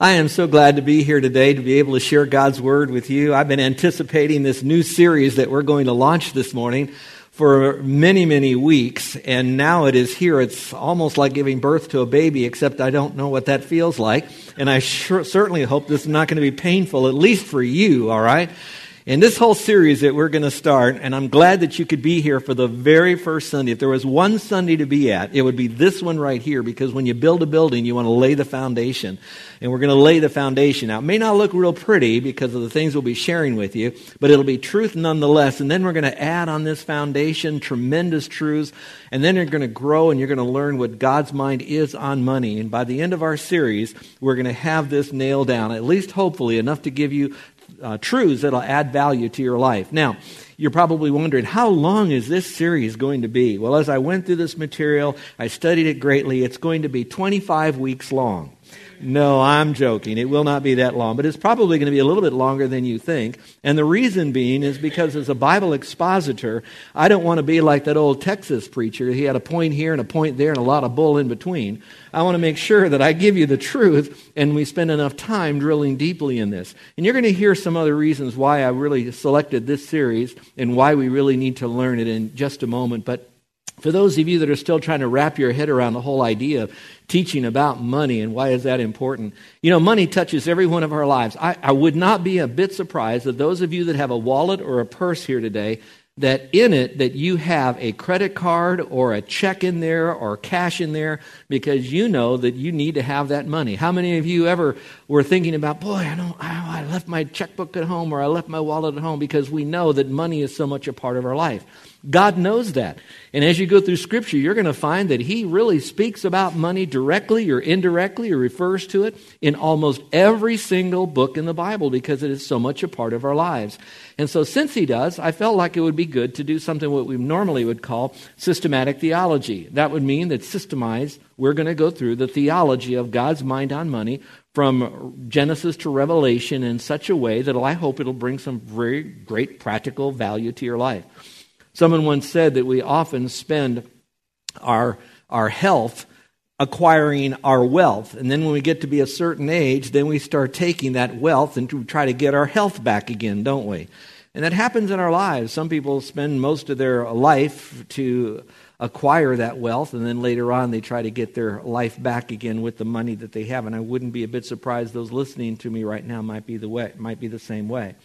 I am so glad to be here today to be able to share God's Word with you. I've been anticipating this new series that we're going to launch this morning for many, many weeks, and now it is here. It's almost like giving birth to a baby, except I don't know what that feels like. And I sure, certainly hope this is not going to be painful, at least for you, all right? In this whole series that we're going to start, and I'm glad that you could be here for the very first Sunday. If there was one Sunday to be at, it would be this one right here because when you build a building, you want to lay the foundation. And we're going to lay the foundation out. It may not look real pretty because of the things we'll be sharing with you, but it'll be truth nonetheless. And then we're going to add on this foundation tremendous truths. And then you're going to grow and you're going to learn what God's mind is on money. And by the end of our series, we're going to have this nailed down, at least hopefully enough to give you uh, truths that'll add value to your life. Now, you're probably wondering, how long is this series going to be? Well, as I went through this material, I studied it greatly. It's going to be 25 weeks long. No, I'm joking. It will not be that long, but it's probably going to be a little bit longer than you think. And the reason being is because as a Bible expositor, I don't want to be like that old Texas preacher. He had a point here and a point there and a lot of bull in between. I want to make sure that I give you the truth and we spend enough time drilling deeply in this. And you're going to hear some other reasons why I really selected this series and why we really need to learn it in just a moment. But for those of you that are still trying to wrap your head around the whole idea of teaching about money and why is that important, you know, money touches every one of our lives. I, I would not be a bit surprised that those of you that have a wallet or a purse here today that in it that you have a credit card or a check in there or cash in there because you know that you need to have that money. How many of you ever were thinking about, boy, I don't I left my checkbook at home or I left my wallet at home because we know that money is so much a part of our life. God knows that. And as you go through Scripture, you're going to find that He really speaks about money directly or indirectly or refers to it in almost every single book in the Bible because it is so much a part of our lives. And so, since He does, I felt like it would be good to do something what we normally would call systematic theology. That would mean that systemized, we're going to go through the theology of God's mind on money from Genesis to Revelation in such a way that I hope it'll bring some very great practical value to your life. Someone once said that we often spend our, our health acquiring our wealth. And then when we get to be a certain age, then we start taking that wealth and try to get our health back again, don't we? And that happens in our lives. Some people spend most of their life to acquire that wealth, and then later on they try to get their life back again with the money that they have. And I wouldn't be a bit surprised those listening to me right now might be the way, might be the same way.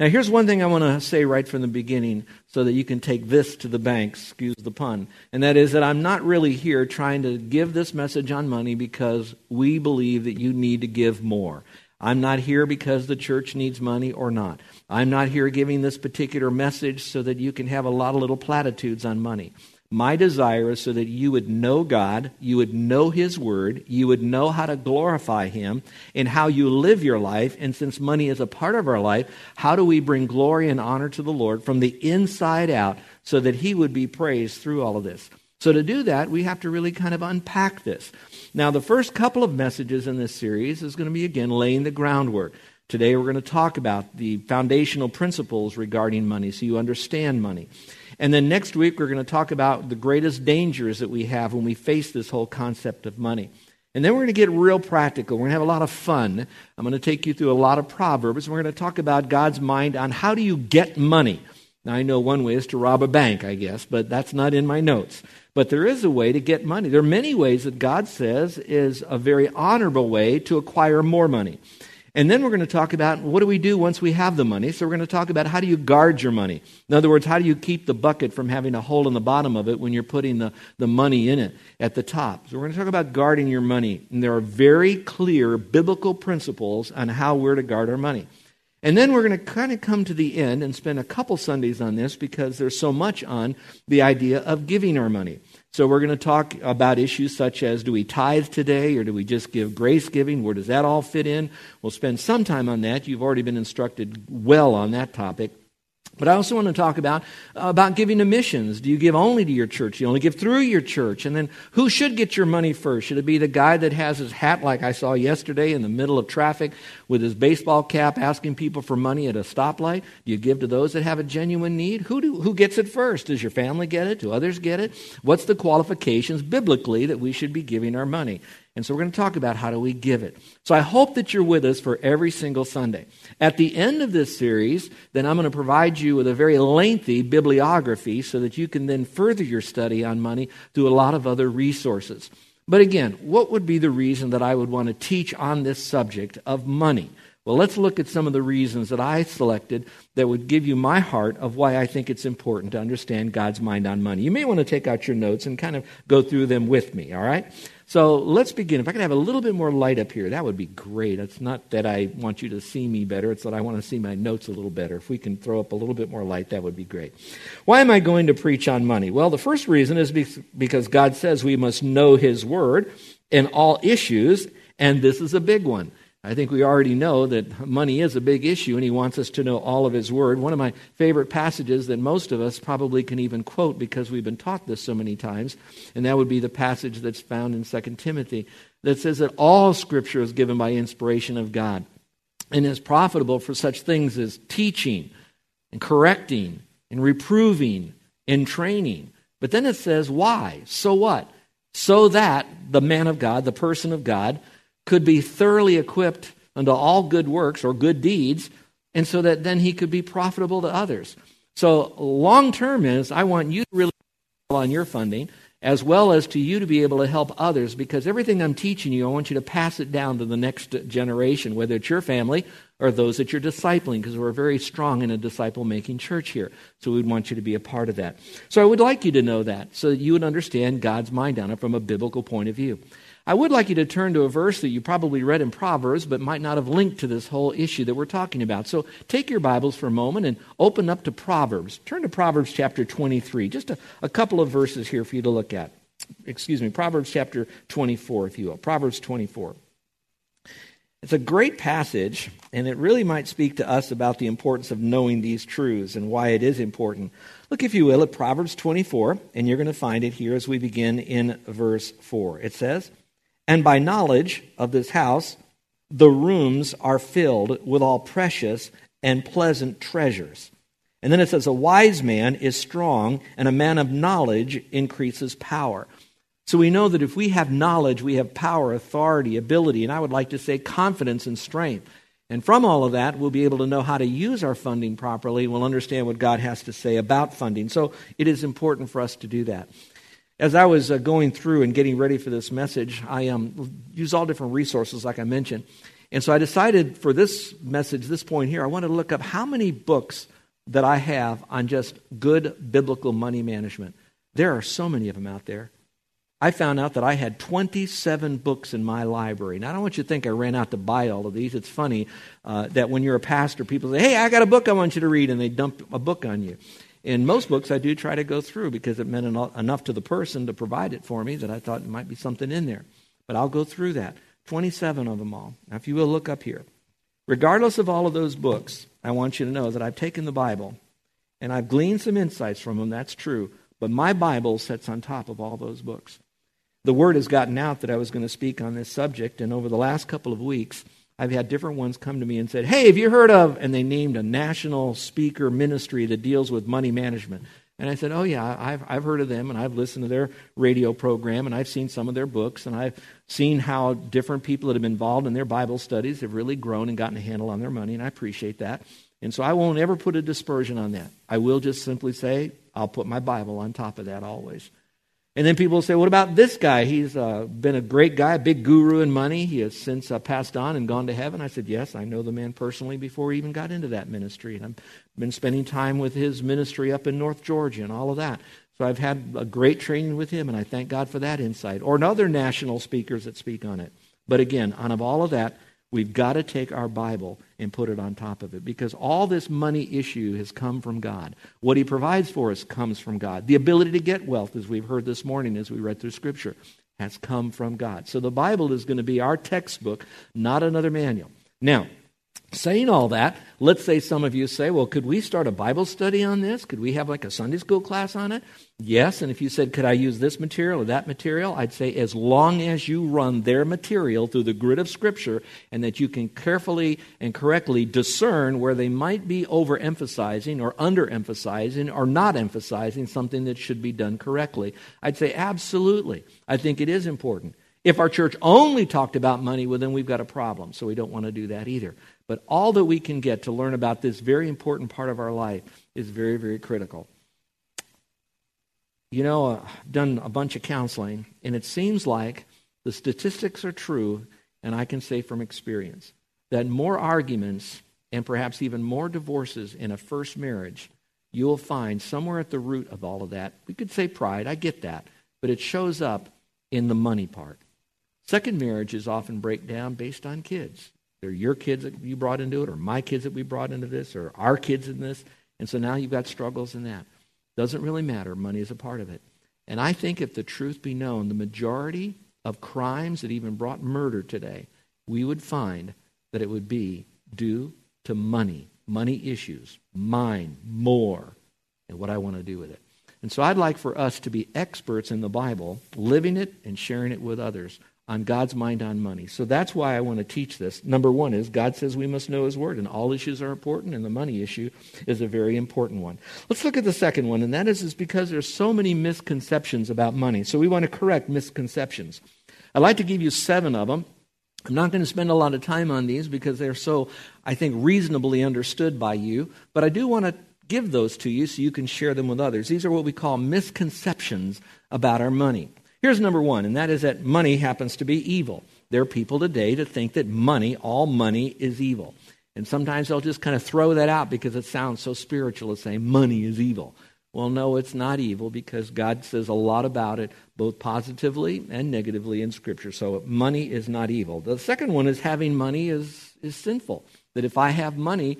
Now, here's one thing I want to say right from the beginning so that you can take this to the bank, excuse the pun. And that is that I'm not really here trying to give this message on money because we believe that you need to give more. I'm not here because the church needs money or not. I'm not here giving this particular message so that you can have a lot of little platitudes on money. My desire is so that you would know God, you would know His Word, you would know how to glorify Him in how you live your life. And since money is a part of our life, how do we bring glory and honor to the Lord from the inside out so that He would be praised through all of this? So, to do that, we have to really kind of unpack this. Now, the first couple of messages in this series is going to be, again, laying the groundwork. Today, we're going to talk about the foundational principles regarding money so you understand money. And then next week, we're going to talk about the greatest dangers that we have when we face this whole concept of money. And then we're going to get real practical. We're going to have a lot of fun. I'm going to take you through a lot of proverbs. We're going to talk about God's mind on how do you get money. Now, I know one way is to rob a bank, I guess, but that's not in my notes. But there is a way to get money. There are many ways that God says is a very honorable way to acquire more money. And then we're going to talk about what do we do once we have the money. So we're going to talk about how do you guard your money. In other words, how do you keep the bucket from having a hole in the bottom of it when you're putting the, the money in it at the top. So we're going to talk about guarding your money. And there are very clear biblical principles on how we're to guard our money. And then we're going to kind of come to the end and spend a couple Sundays on this because there's so much on the idea of giving our money. So we're going to talk about issues such as do we tithe today or do we just give grace giving? Where does that all fit in? We'll spend some time on that. You've already been instructed well on that topic. But I also want to talk about uh, about giving to missions. Do you give only to your church? Do you only give through your church? And then who should get your money first? Should it be the guy that has his hat like I saw yesterday in the middle of traffic with his baseball cap asking people for money at a stoplight? Do you give to those that have a genuine need? Who do, who gets it first? Does your family get it? Do others get it? What's the qualifications biblically that we should be giving our money? And so we're going to talk about how do we give it. So I hope that you're with us for every single Sunday. At the end of this series, then I'm going to provide you with a very lengthy bibliography so that you can then further your study on money through a lot of other resources. But again, what would be the reason that I would want to teach on this subject of money? Well, let's look at some of the reasons that I selected that would give you my heart of why I think it's important to understand God's mind on money. You may want to take out your notes and kind of go through them with me, all right? So let's begin. If I could have a little bit more light up here, that would be great. It's not that I want you to see me better, it's that I want to see my notes a little better. If we can throw up a little bit more light, that would be great. Why am I going to preach on money? Well, the first reason is because God says we must know His Word in all issues, and this is a big one. I think we already know that money is a big issue, and he wants us to know all of his word. One of my favorite passages that most of us probably can even quote because we've been taught this so many times, and that would be the passage that's found in 2 Timothy that says that all scripture is given by inspiration of God and is profitable for such things as teaching and correcting and reproving and training. But then it says, why? So what? So that the man of God, the person of God, could be thoroughly equipped unto all good works or good deeds, and so that then he could be profitable to others. So, long term is I want you to really on your funding, as well as to you to be able to help others, because everything I'm teaching you, I want you to pass it down to the next generation, whether it's your family or those that you're discipling, because we're very strong in a disciple making church here. So, we'd want you to be a part of that. So, I would like you to know that so that you would understand God's mind on it from a biblical point of view. I would like you to turn to a verse that you probably read in Proverbs, but might not have linked to this whole issue that we're talking about. So take your Bibles for a moment and open up to Proverbs. Turn to Proverbs chapter 23. Just a, a couple of verses here for you to look at. Excuse me, Proverbs chapter 24, if you will. Proverbs 24. It's a great passage, and it really might speak to us about the importance of knowing these truths and why it is important. Look, if you will, at Proverbs 24, and you're going to find it here as we begin in verse 4. It says, and by knowledge of this house, the rooms are filled with all precious and pleasant treasures. And then it says, A wise man is strong, and a man of knowledge increases power. So we know that if we have knowledge, we have power, authority, ability, and I would like to say confidence and strength. And from all of that, we'll be able to know how to use our funding properly. We'll understand what God has to say about funding. So it is important for us to do that. As I was uh, going through and getting ready for this message, I um, used all different resources, like I mentioned. And so I decided for this message, this point here, I wanted to look up how many books that I have on just good biblical money management. There are so many of them out there. I found out that I had 27 books in my library. Now, I don't want you to think I ran out to buy all of these. It's funny uh, that when you're a pastor, people say, Hey, I got a book I want you to read, and they dump a book on you. In most books, I do try to go through because it meant enough to the person to provide it for me that I thought there might be something in there. But I'll go through that. 27 of them all. Now, if you will, look up here. Regardless of all of those books, I want you to know that I've taken the Bible and I've gleaned some insights from them. That's true. But my Bible sits on top of all those books. The word has gotten out that I was going to speak on this subject, and over the last couple of weeks, I've had different ones come to me and said, Hey, have you heard of? And they named a national speaker ministry that deals with money management. And I said, Oh, yeah, I've, I've heard of them, and I've listened to their radio program, and I've seen some of their books, and I've seen how different people that have been involved in their Bible studies have really grown and gotten a handle on their money, and I appreciate that. And so I won't ever put a dispersion on that. I will just simply say, I'll put my Bible on top of that always. And then people say, what about this guy? He's uh, been a great guy, a big guru in money. He has since uh, passed on and gone to heaven. I said, yes, I know the man personally before he even got into that ministry. And I've been spending time with his ministry up in North Georgia and all of that. So I've had a great training with him, and I thank God for that insight. Or other national speakers that speak on it. But again, out of all of that, we've got to take our Bible and put it on top of it because all this money issue has come from God. What He provides for us comes from God. The ability to get wealth, as we've heard this morning as we read through Scripture, has come from God. So the Bible is going to be our textbook, not another manual. Now, Saying all that, let's say some of you say, well, could we start a Bible study on this? Could we have like a Sunday school class on it? Yes. And if you said, could I use this material or that material? I'd say, as long as you run their material through the grid of Scripture and that you can carefully and correctly discern where they might be overemphasizing or underemphasizing or not emphasizing something that should be done correctly, I'd say, absolutely. I think it is important. If our church only talked about money, well, then we've got a problem. So we don't want to do that either. But all that we can get to learn about this very important part of our life is very, very critical. You know, uh, I've done a bunch of counseling, and it seems like the statistics are true, and I can say from experience that more arguments and perhaps even more divorces in a first marriage, you'll find somewhere at the root of all of that. We could say pride, I get that, but it shows up in the money part. Second marriages often break down based on kids. They're your kids that you brought into it, or my kids that we brought into this, or our kids in this. And so now you've got struggles in that. Doesn't really matter. Money is a part of it. And I think if the truth be known, the majority of crimes that even brought murder today, we would find that it would be due to money, money issues, mine, more, and what I want to do with it. And so I'd like for us to be experts in the Bible, living it and sharing it with others on God's mind on money. So that's why I want to teach this. Number one is God says we must know His Word, and all issues are important, and the money issue is a very important one. Let's look at the second one, and that is, is because there's so many misconceptions about money. So we want to correct misconceptions. I'd like to give you seven of them. I'm not going to spend a lot of time on these because they're so, I think, reasonably understood by you, but I do want to give those to you so you can share them with others. These are what we call misconceptions about our money. Here's number one, and that is that money happens to be evil. There are people today that think that money, all money, is evil. And sometimes they'll just kind of throw that out because it sounds so spiritual to say money is evil. Well, no, it's not evil because God says a lot about it, both positively and negatively in Scripture. So money is not evil. The second one is having money is, is sinful. That if I have money,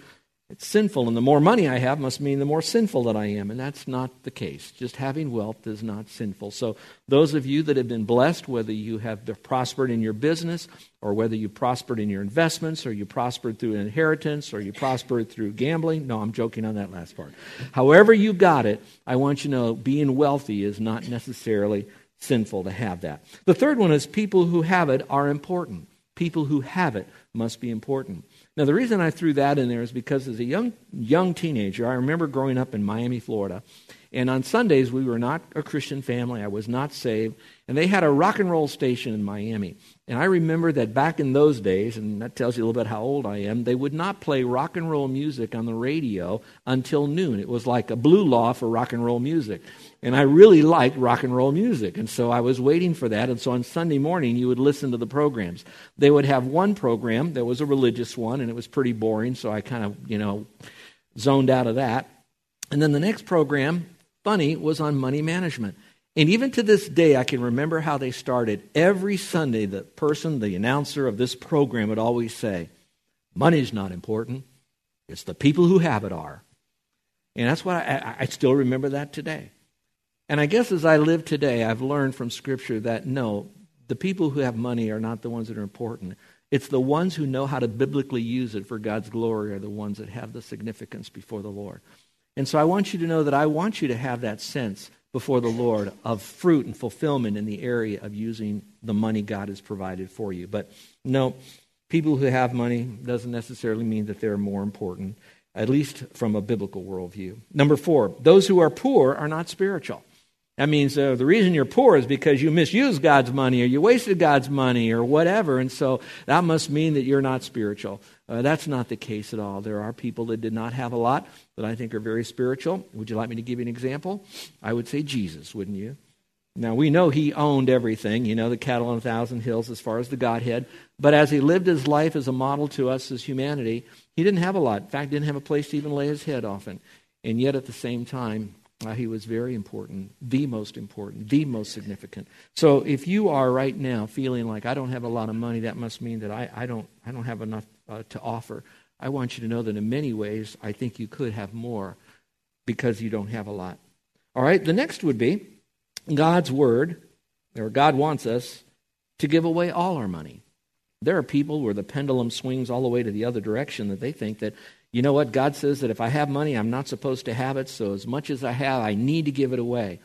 it's sinful, and the more money I have must mean the more sinful that I am, and that's not the case. Just having wealth is not sinful. So, those of you that have been blessed, whether you have prospered in your business, or whether you prospered in your investments, or you prospered through inheritance, or you prospered through gambling, no, I'm joking on that last part. However, you got it, I want you to know being wealthy is not necessarily sinful to have that. The third one is people who have it are important. People who have it must be important. Now, the reason I threw that in there is because as a young, young teenager, I remember growing up in Miami, Florida, and on Sundays we were not a Christian family. I was not saved. And they had a rock and roll station in Miami. And I remember that back in those days, and that tells you a little bit how old I am, they would not play rock and roll music on the radio until noon. It was like a blue law for rock and roll music. And I really liked rock and roll music. And so I was waiting for that. And so on Sunday morning, you would listen to the programs. They would have one program that was a religious one, and it was pretty boring. So I kind of, you know, zoned out of that. And then the next program, funny, was on money management. And even to this day, I can remember how they started. Every Sunday, the person, the announcer of this program would always say, Money's not important. It's the people who have it are. And that's why I, I still remember that today. And I guess as I live today, I've learned from Scripture that no, the people who have money are not the ones that are important. It's the ones who know how to biblically use it for God's glory are the ones that have the significance before the Lord. And so I want you to know that I want you to have that sense before the Lord of fruit and fulfillment in the area of using the money God has provided for you. But no, people who have money doesn't necessarily mean that they're more important, at least from a biblical worldview. Number four, those who are poor are not spiritual. That means uh, the reason you're poor is because you misused God's money or you wasted God's money or whatever. And so that must mean that you're not spiritual. Uh, that's not the case at all. There are people that did not have a lot that I think are very spiritual. Would you like me to give you an example? I would say Jesus, wouldn't you? Now, we know he owned everything, you know, the cattle on a thousand hills as far as the Godhead. But as he lived his life as a model to us as humanity, he didn't have a lot. In fact, didn't have a place to even lay his head often. And yet, at the same time, uh, he was very important, the most important, the most significant. So, if you are right now feeling like I don't have a lot of money, that must mean that I, I, don't, I don't have enough uh, to offer. I want you to know that in many ways, I think you could have more because you don't have a lot. All right, the next would be God's word, or God wants us to give away all our money. There are people where the pendulum swings all the way to the other direction that they think that, you know what, God says that if I have money, I'm not supposed to have it, so as much as I have, I need to give it away.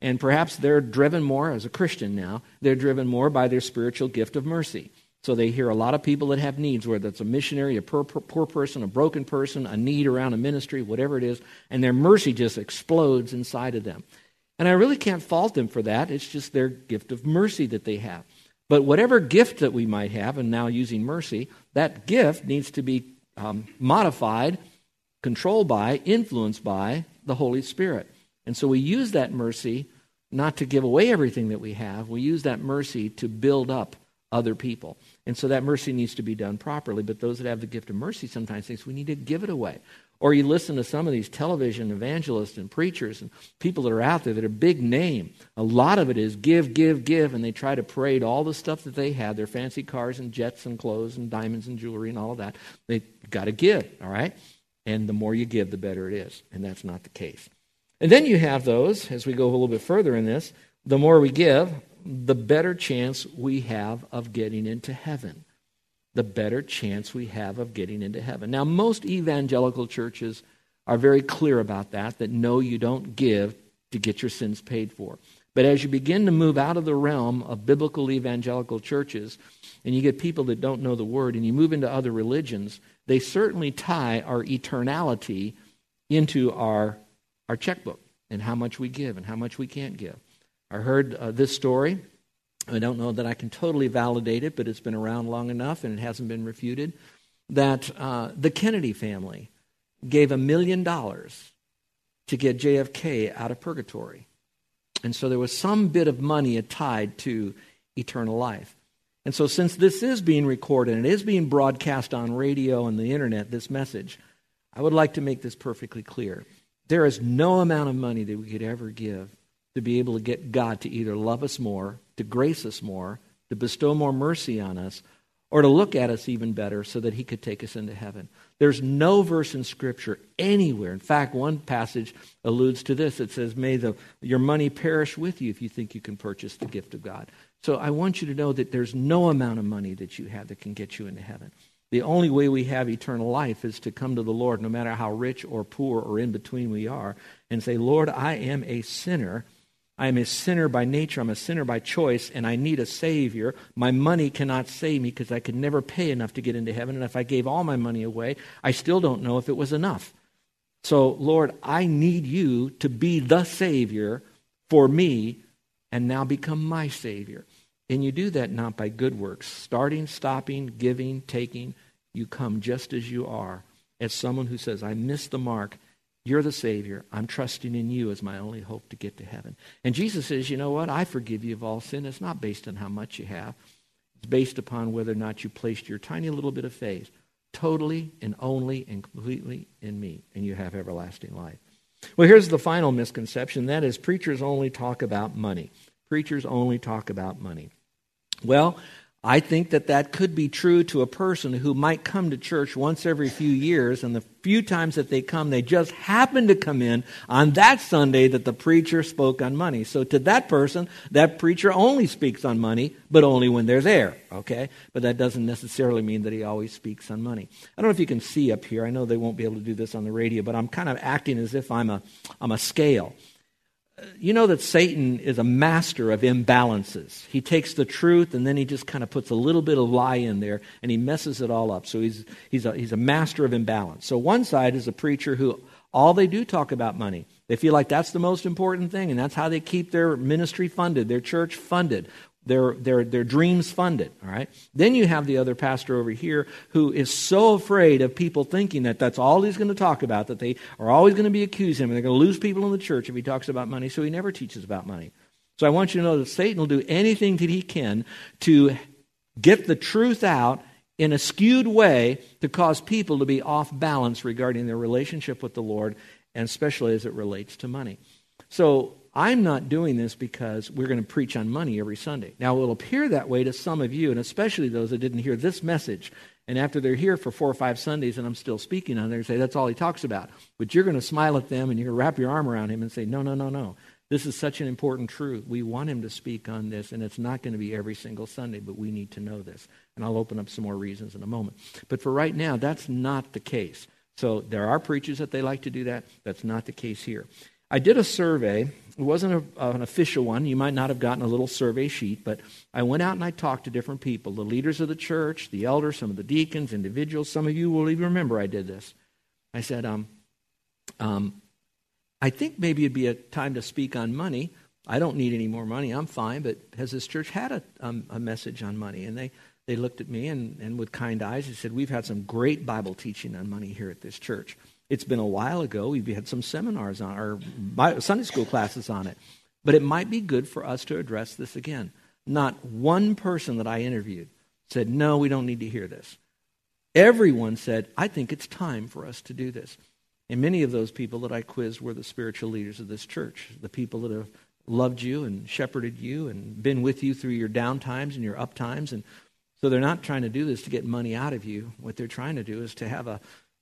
And perhaps they're driven more, as a Christian now, they're driven more by their spiritual gift of mercy. So they hear a lot of people that have needs, whether it's a missionary, a poor, poor person, a broken person, a need around a ministry, whatever it is, and their mercy just explodes inside of them. And I really can't fault them for that. It's just their gift of mercy that they have. But whatever gift that we might have, and now using mercy, that gift needs to be um, modified, controlled by, influenced by the Holy Spirit. And so we use that mercy not to give away everything that we have, we use that mercy to build up other people. And so that mercy needs to be done properly. But those that have the gift of mercy sometimes think we need to give it away. Or you listen to some of these television evangelists and preachers and people that are out there that are big name. A lot of it is give, give, give, and they try to parade all the stuff that they have, their fancy cars and jets and clothes and diamonds and jewelry and all of that. They got to give, all right? And the more you give, the better it is. And that's not the case. And then you have those, as we go a little bit further in this, the more we give, the better chance we have of getting into heaven the better chance we have of getting into heaven. Now, most evangelical churches are very clear about that, that no, you don't give to get your sins paid for. But as you begin to move out of the realm of biblical evangelical churches, and you get people that don't know the word, and you move into other religions, they certainly tie our eternality into our, our checkbook and how much we give and how much we can't give. I heard uh, this story I don't know that I can totally validate it, but it's been around long enough and it hasn't been refuted. That uh, the Kennedy family gave a million dollars to get JFK out of purgatory. And so there was some bit of money tied to eternal life. And so, since this is being recorded and it is being broadcast on radio and the internet, this message, I would like to make this perfectly clear. There is no amount of money that we could ever give to be able to get God to either love us more to grace us more, to bestow more mercy on us, or to look at us even better so that he could take us into heaven. There's no verse in Scripture anywhere. In fact, one passage alludes to this. It says, May the, your money perish with you if you think you can purchase the gift of God. So I want you to know that there's no amount of money that you have that can get you into heaven. The only way we have eternal life is to come to the Lord, no matter how rich or poor or in between we are, and say, Lord, I am a sinner I am a sinner by nature. I'm a sinner by choice, and I need a Savior. My money cannot save me because I could never pay enough to get into heaven. And if I gave all my money away, I still don't know if it was enough. So, Lord, I need you to be the Savior for me and now become my Savior. And you do that not by good works, starting, stopping, giving, taking. You come just as you are, as someone who says, I missed the mark you're the Savior. I'm trusting in you as my only hope to get to heaven. And Jesus says, You know what? I forgive you of all sin. It's not based on how much you have, it's based upon whether or not you placed your tiny little bit of faith totally and only and completely in me, and you have everlasting life. Well, here's the final misconception that is, preachers only talk about money. Preachers only talk about money. Well, I think that that could be true to a person who might come to church once every few years, and the few times that they come, they just happen to come in on that Sunday that the preacher spoke on money. So to that person, that preacher only speaks on money, but only when they're there, okay? But that doesn't necessarily mean that he always speaks on money. I don't know if you can see up here. I know they won't be able to do this on the radio, but I'm kind of acting as if I'm a, I'm a scale you know that Satan is a master of imbalances. He takes the truth and then he just kind of puts a little bit of lie in there and he messes it all up. So he's, he's, a, he's a master of imbalance. So one side is a preacher who all they do talk about money. They feel like that's the most important thing and that's how they keep their ministry funded, their church funded their, their, their dreams funded. All right. Then you have the other pastor over here who is so afraid of people thinking that that's all he's going to talk about, that they are always going to be accusing him, and they're going to lose people in the church if he talks about money. So he never teaches about money. So I want you to know that Satan will do anything that he can to get the truth out in a skewed way to cause people to be off balance regarding their relationship with the Lord, and especially as it relates to money. So I'm not doing this because we're going to preach on money every Sunday. Now, it will appear that way to some of you, and especially those that didn't hear this message. And after they're here for four or five Sundays and I'm still speaking on there, say, that's all he talks about. But you're going to smile at them and you're going to wrap your arm around him and say, no, no, no, no. This is such an important truth. We want him to speak on this, and it's not going to be every single Sunday, but we need to know this. And I'll open up some more reasons in a moment. But for right now, that's not the case. So there are preachers that they like to do that. That's not the case here. I did a survey. It wasn't a, an official one. You might not have gotten a little survey sheet, but I went out and I talked to different people the leaders of the church, the elders, some of the deacons, individuals. Some of you will even remember I did this. I said, um, um, I think maybe it'd be a time to speak on money. I don't need any more money. I'm fine. But has this church had a, um, a message on money? And they, they looked at me and, and with kind eyes, they said, We've had some great Bible teaching on money here at this church. It's been a while ago. We've had some seminars on or Sunday school classes on it. But it might be good for us to address this again. Not one person that I interviewed said, No, we don't need to hear this. Everyone said, I think it's time for us to do this. And many of those people that I quizzed were the spiritual leaders of this church, the people that have loved you and shepherded you and been with you through your down times and your up times. And so they're not trying to do this to get money out of you. What they're trying to do is to have a,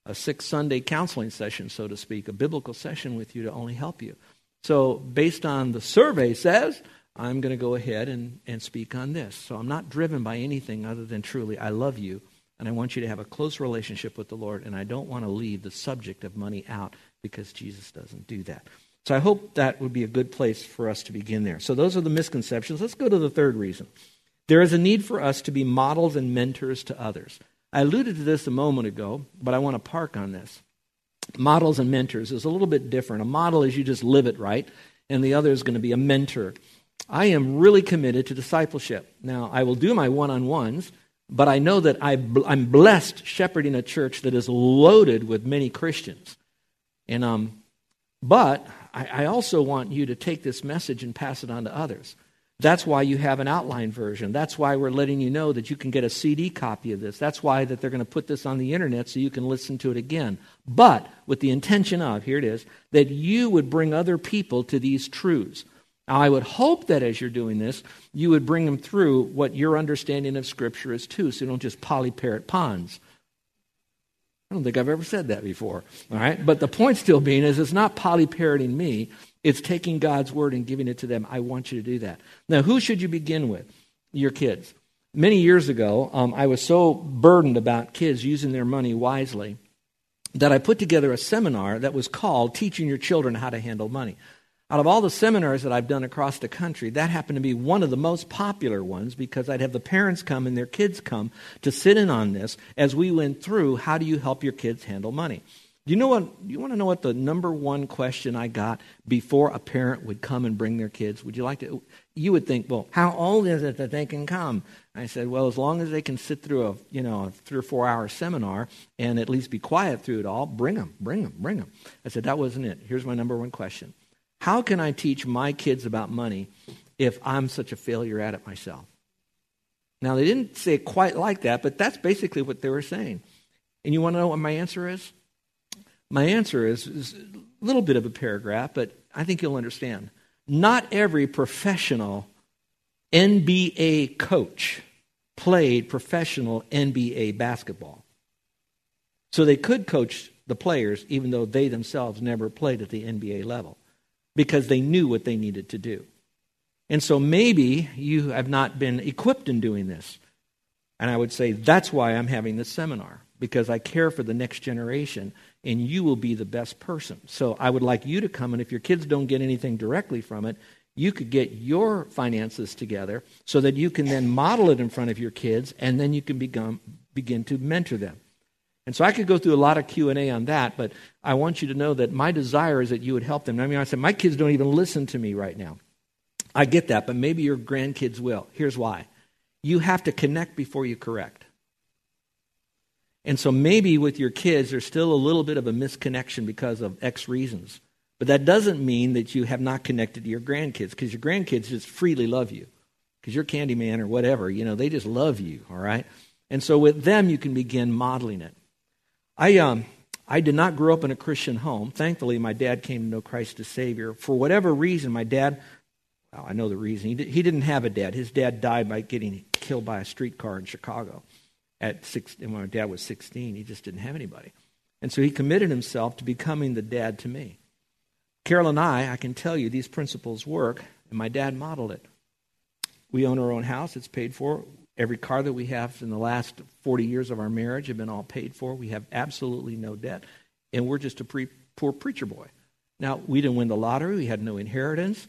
a six Sunday counseling session, so to speak, a biblical session with you to only help you. So, based on the survey says, I'm going to go ahead and, and speak on this. So, I'm not driven by anything other than truly, I love you and I want you to have a close relationship with the Lord, and I don't want to leave the subject of money out because Jesus doesn't do that. So I hope that would be a good place for us to begin there. So those are the misconceptions. Let's go to the third reason. There is a need for us to be models and mentors to others. I alluded to this a moment ago, but I want to park on this. Models and mentors is a little bit different. A model is you just live it right, and the other is going to be a mentor. I am really committed to discipleship. Now, I will do my one on ones but I know that I, am blessed shepherding a church that is loaded with many Christians. And, um, but I, I also want you to take this message and pass it on to others. That's why you have an outline version. That's why we're letting you know that you can get a CD copy of this. That's why that they're going to put this on the internet so you can listen to it again. But with the intention of, here it is, that you would bring other people to these truths. Now, I would hope that as you're doing this, you would bring them through what your understanding of Scripture is too, so you don't just polyparrot Ponz. I don't think I've ever said that before. All right? But the point still being is it's not polyparroting me, it's taking God's word and giving it to them. I want you to do that. Now, who should you begin with? Your kids. Many years ago, um, I was so burdened about kids using their money wisely that I put together a seminar that was called Teaching Your Children How to Handle Money. Out of all the seminars that I've done across the country, that happened to be one of the most popular ones because I'd have the parents come and their kids come to sit in on this as we went through how do you help your kids handle money. Do you know what you want to know what the number one question I got before a parent would come and bring their kids? Would you like to you would think, well, how old is it that they can come? I said, well, as long as they can sit through a, you know, a 3 or 4 hour seminar and at least be quiet through it all, bring them, bring them, bring them. I said that wasn't it. Here's my number one question. How can I teach my kids about money if I'm such a failure at it myself? Now, they didn't say it quite like that, but that's basically what they were saying. And you want to know what my answer is? My answer is, is a little bit of a paragraph, but I think you'll understand. Not every professional NBA coach played professional NBA basketball. So they could coach the players even though they themselves never played at the NBA level because they knew what they needed to do. And so maybe you have not been equipped in doing this. And I would say that's why I'm having this seminar, because I care for the next generation, and you will be the best person. So I would like you to come, and if your kids don't get anything directly from it, you could get your finances together so that you can then model it in front of your kids, and then you can become, begin to mentor them. And so I could go through a lot of Q&A on that, but I want you to know that my desire is that you would help them. I mean, I said, my kids don't even listen to me right now. I get that, but maybe your grandkids will. Here's why. You have to connect before you correct. And so maybe with your kids, there's still a little bit of a misconnection because of X reasons. But that doesn't mean that you have not connected to your grandkids because your grandkids just freely love you because you're Candyman or whatever. You know, they just love you, all right? And so with them, you can begin modeling it. I, um, I did not grow up in a Christian home. Thankfully, my dad came to know Christ as Savior. For whatever reason, my dad, well, I know the reason, he, did, he didn't have a dad. His dad died by getting killed by a streetcar in Chicago at six, when my dad was 16. He just didn't have anybody. And so he committed himself to becoming the dad to me. Carol and I, I can tell you these principles work, and my dad modeled it. We own our own house, it's paid for. Every car that we have in the last 40 years of our marriage have been all paid for. We have absolutely no debt. And we're just a pre- poor preacher boy. Now, we didn't win the lottery, we had no inheritance.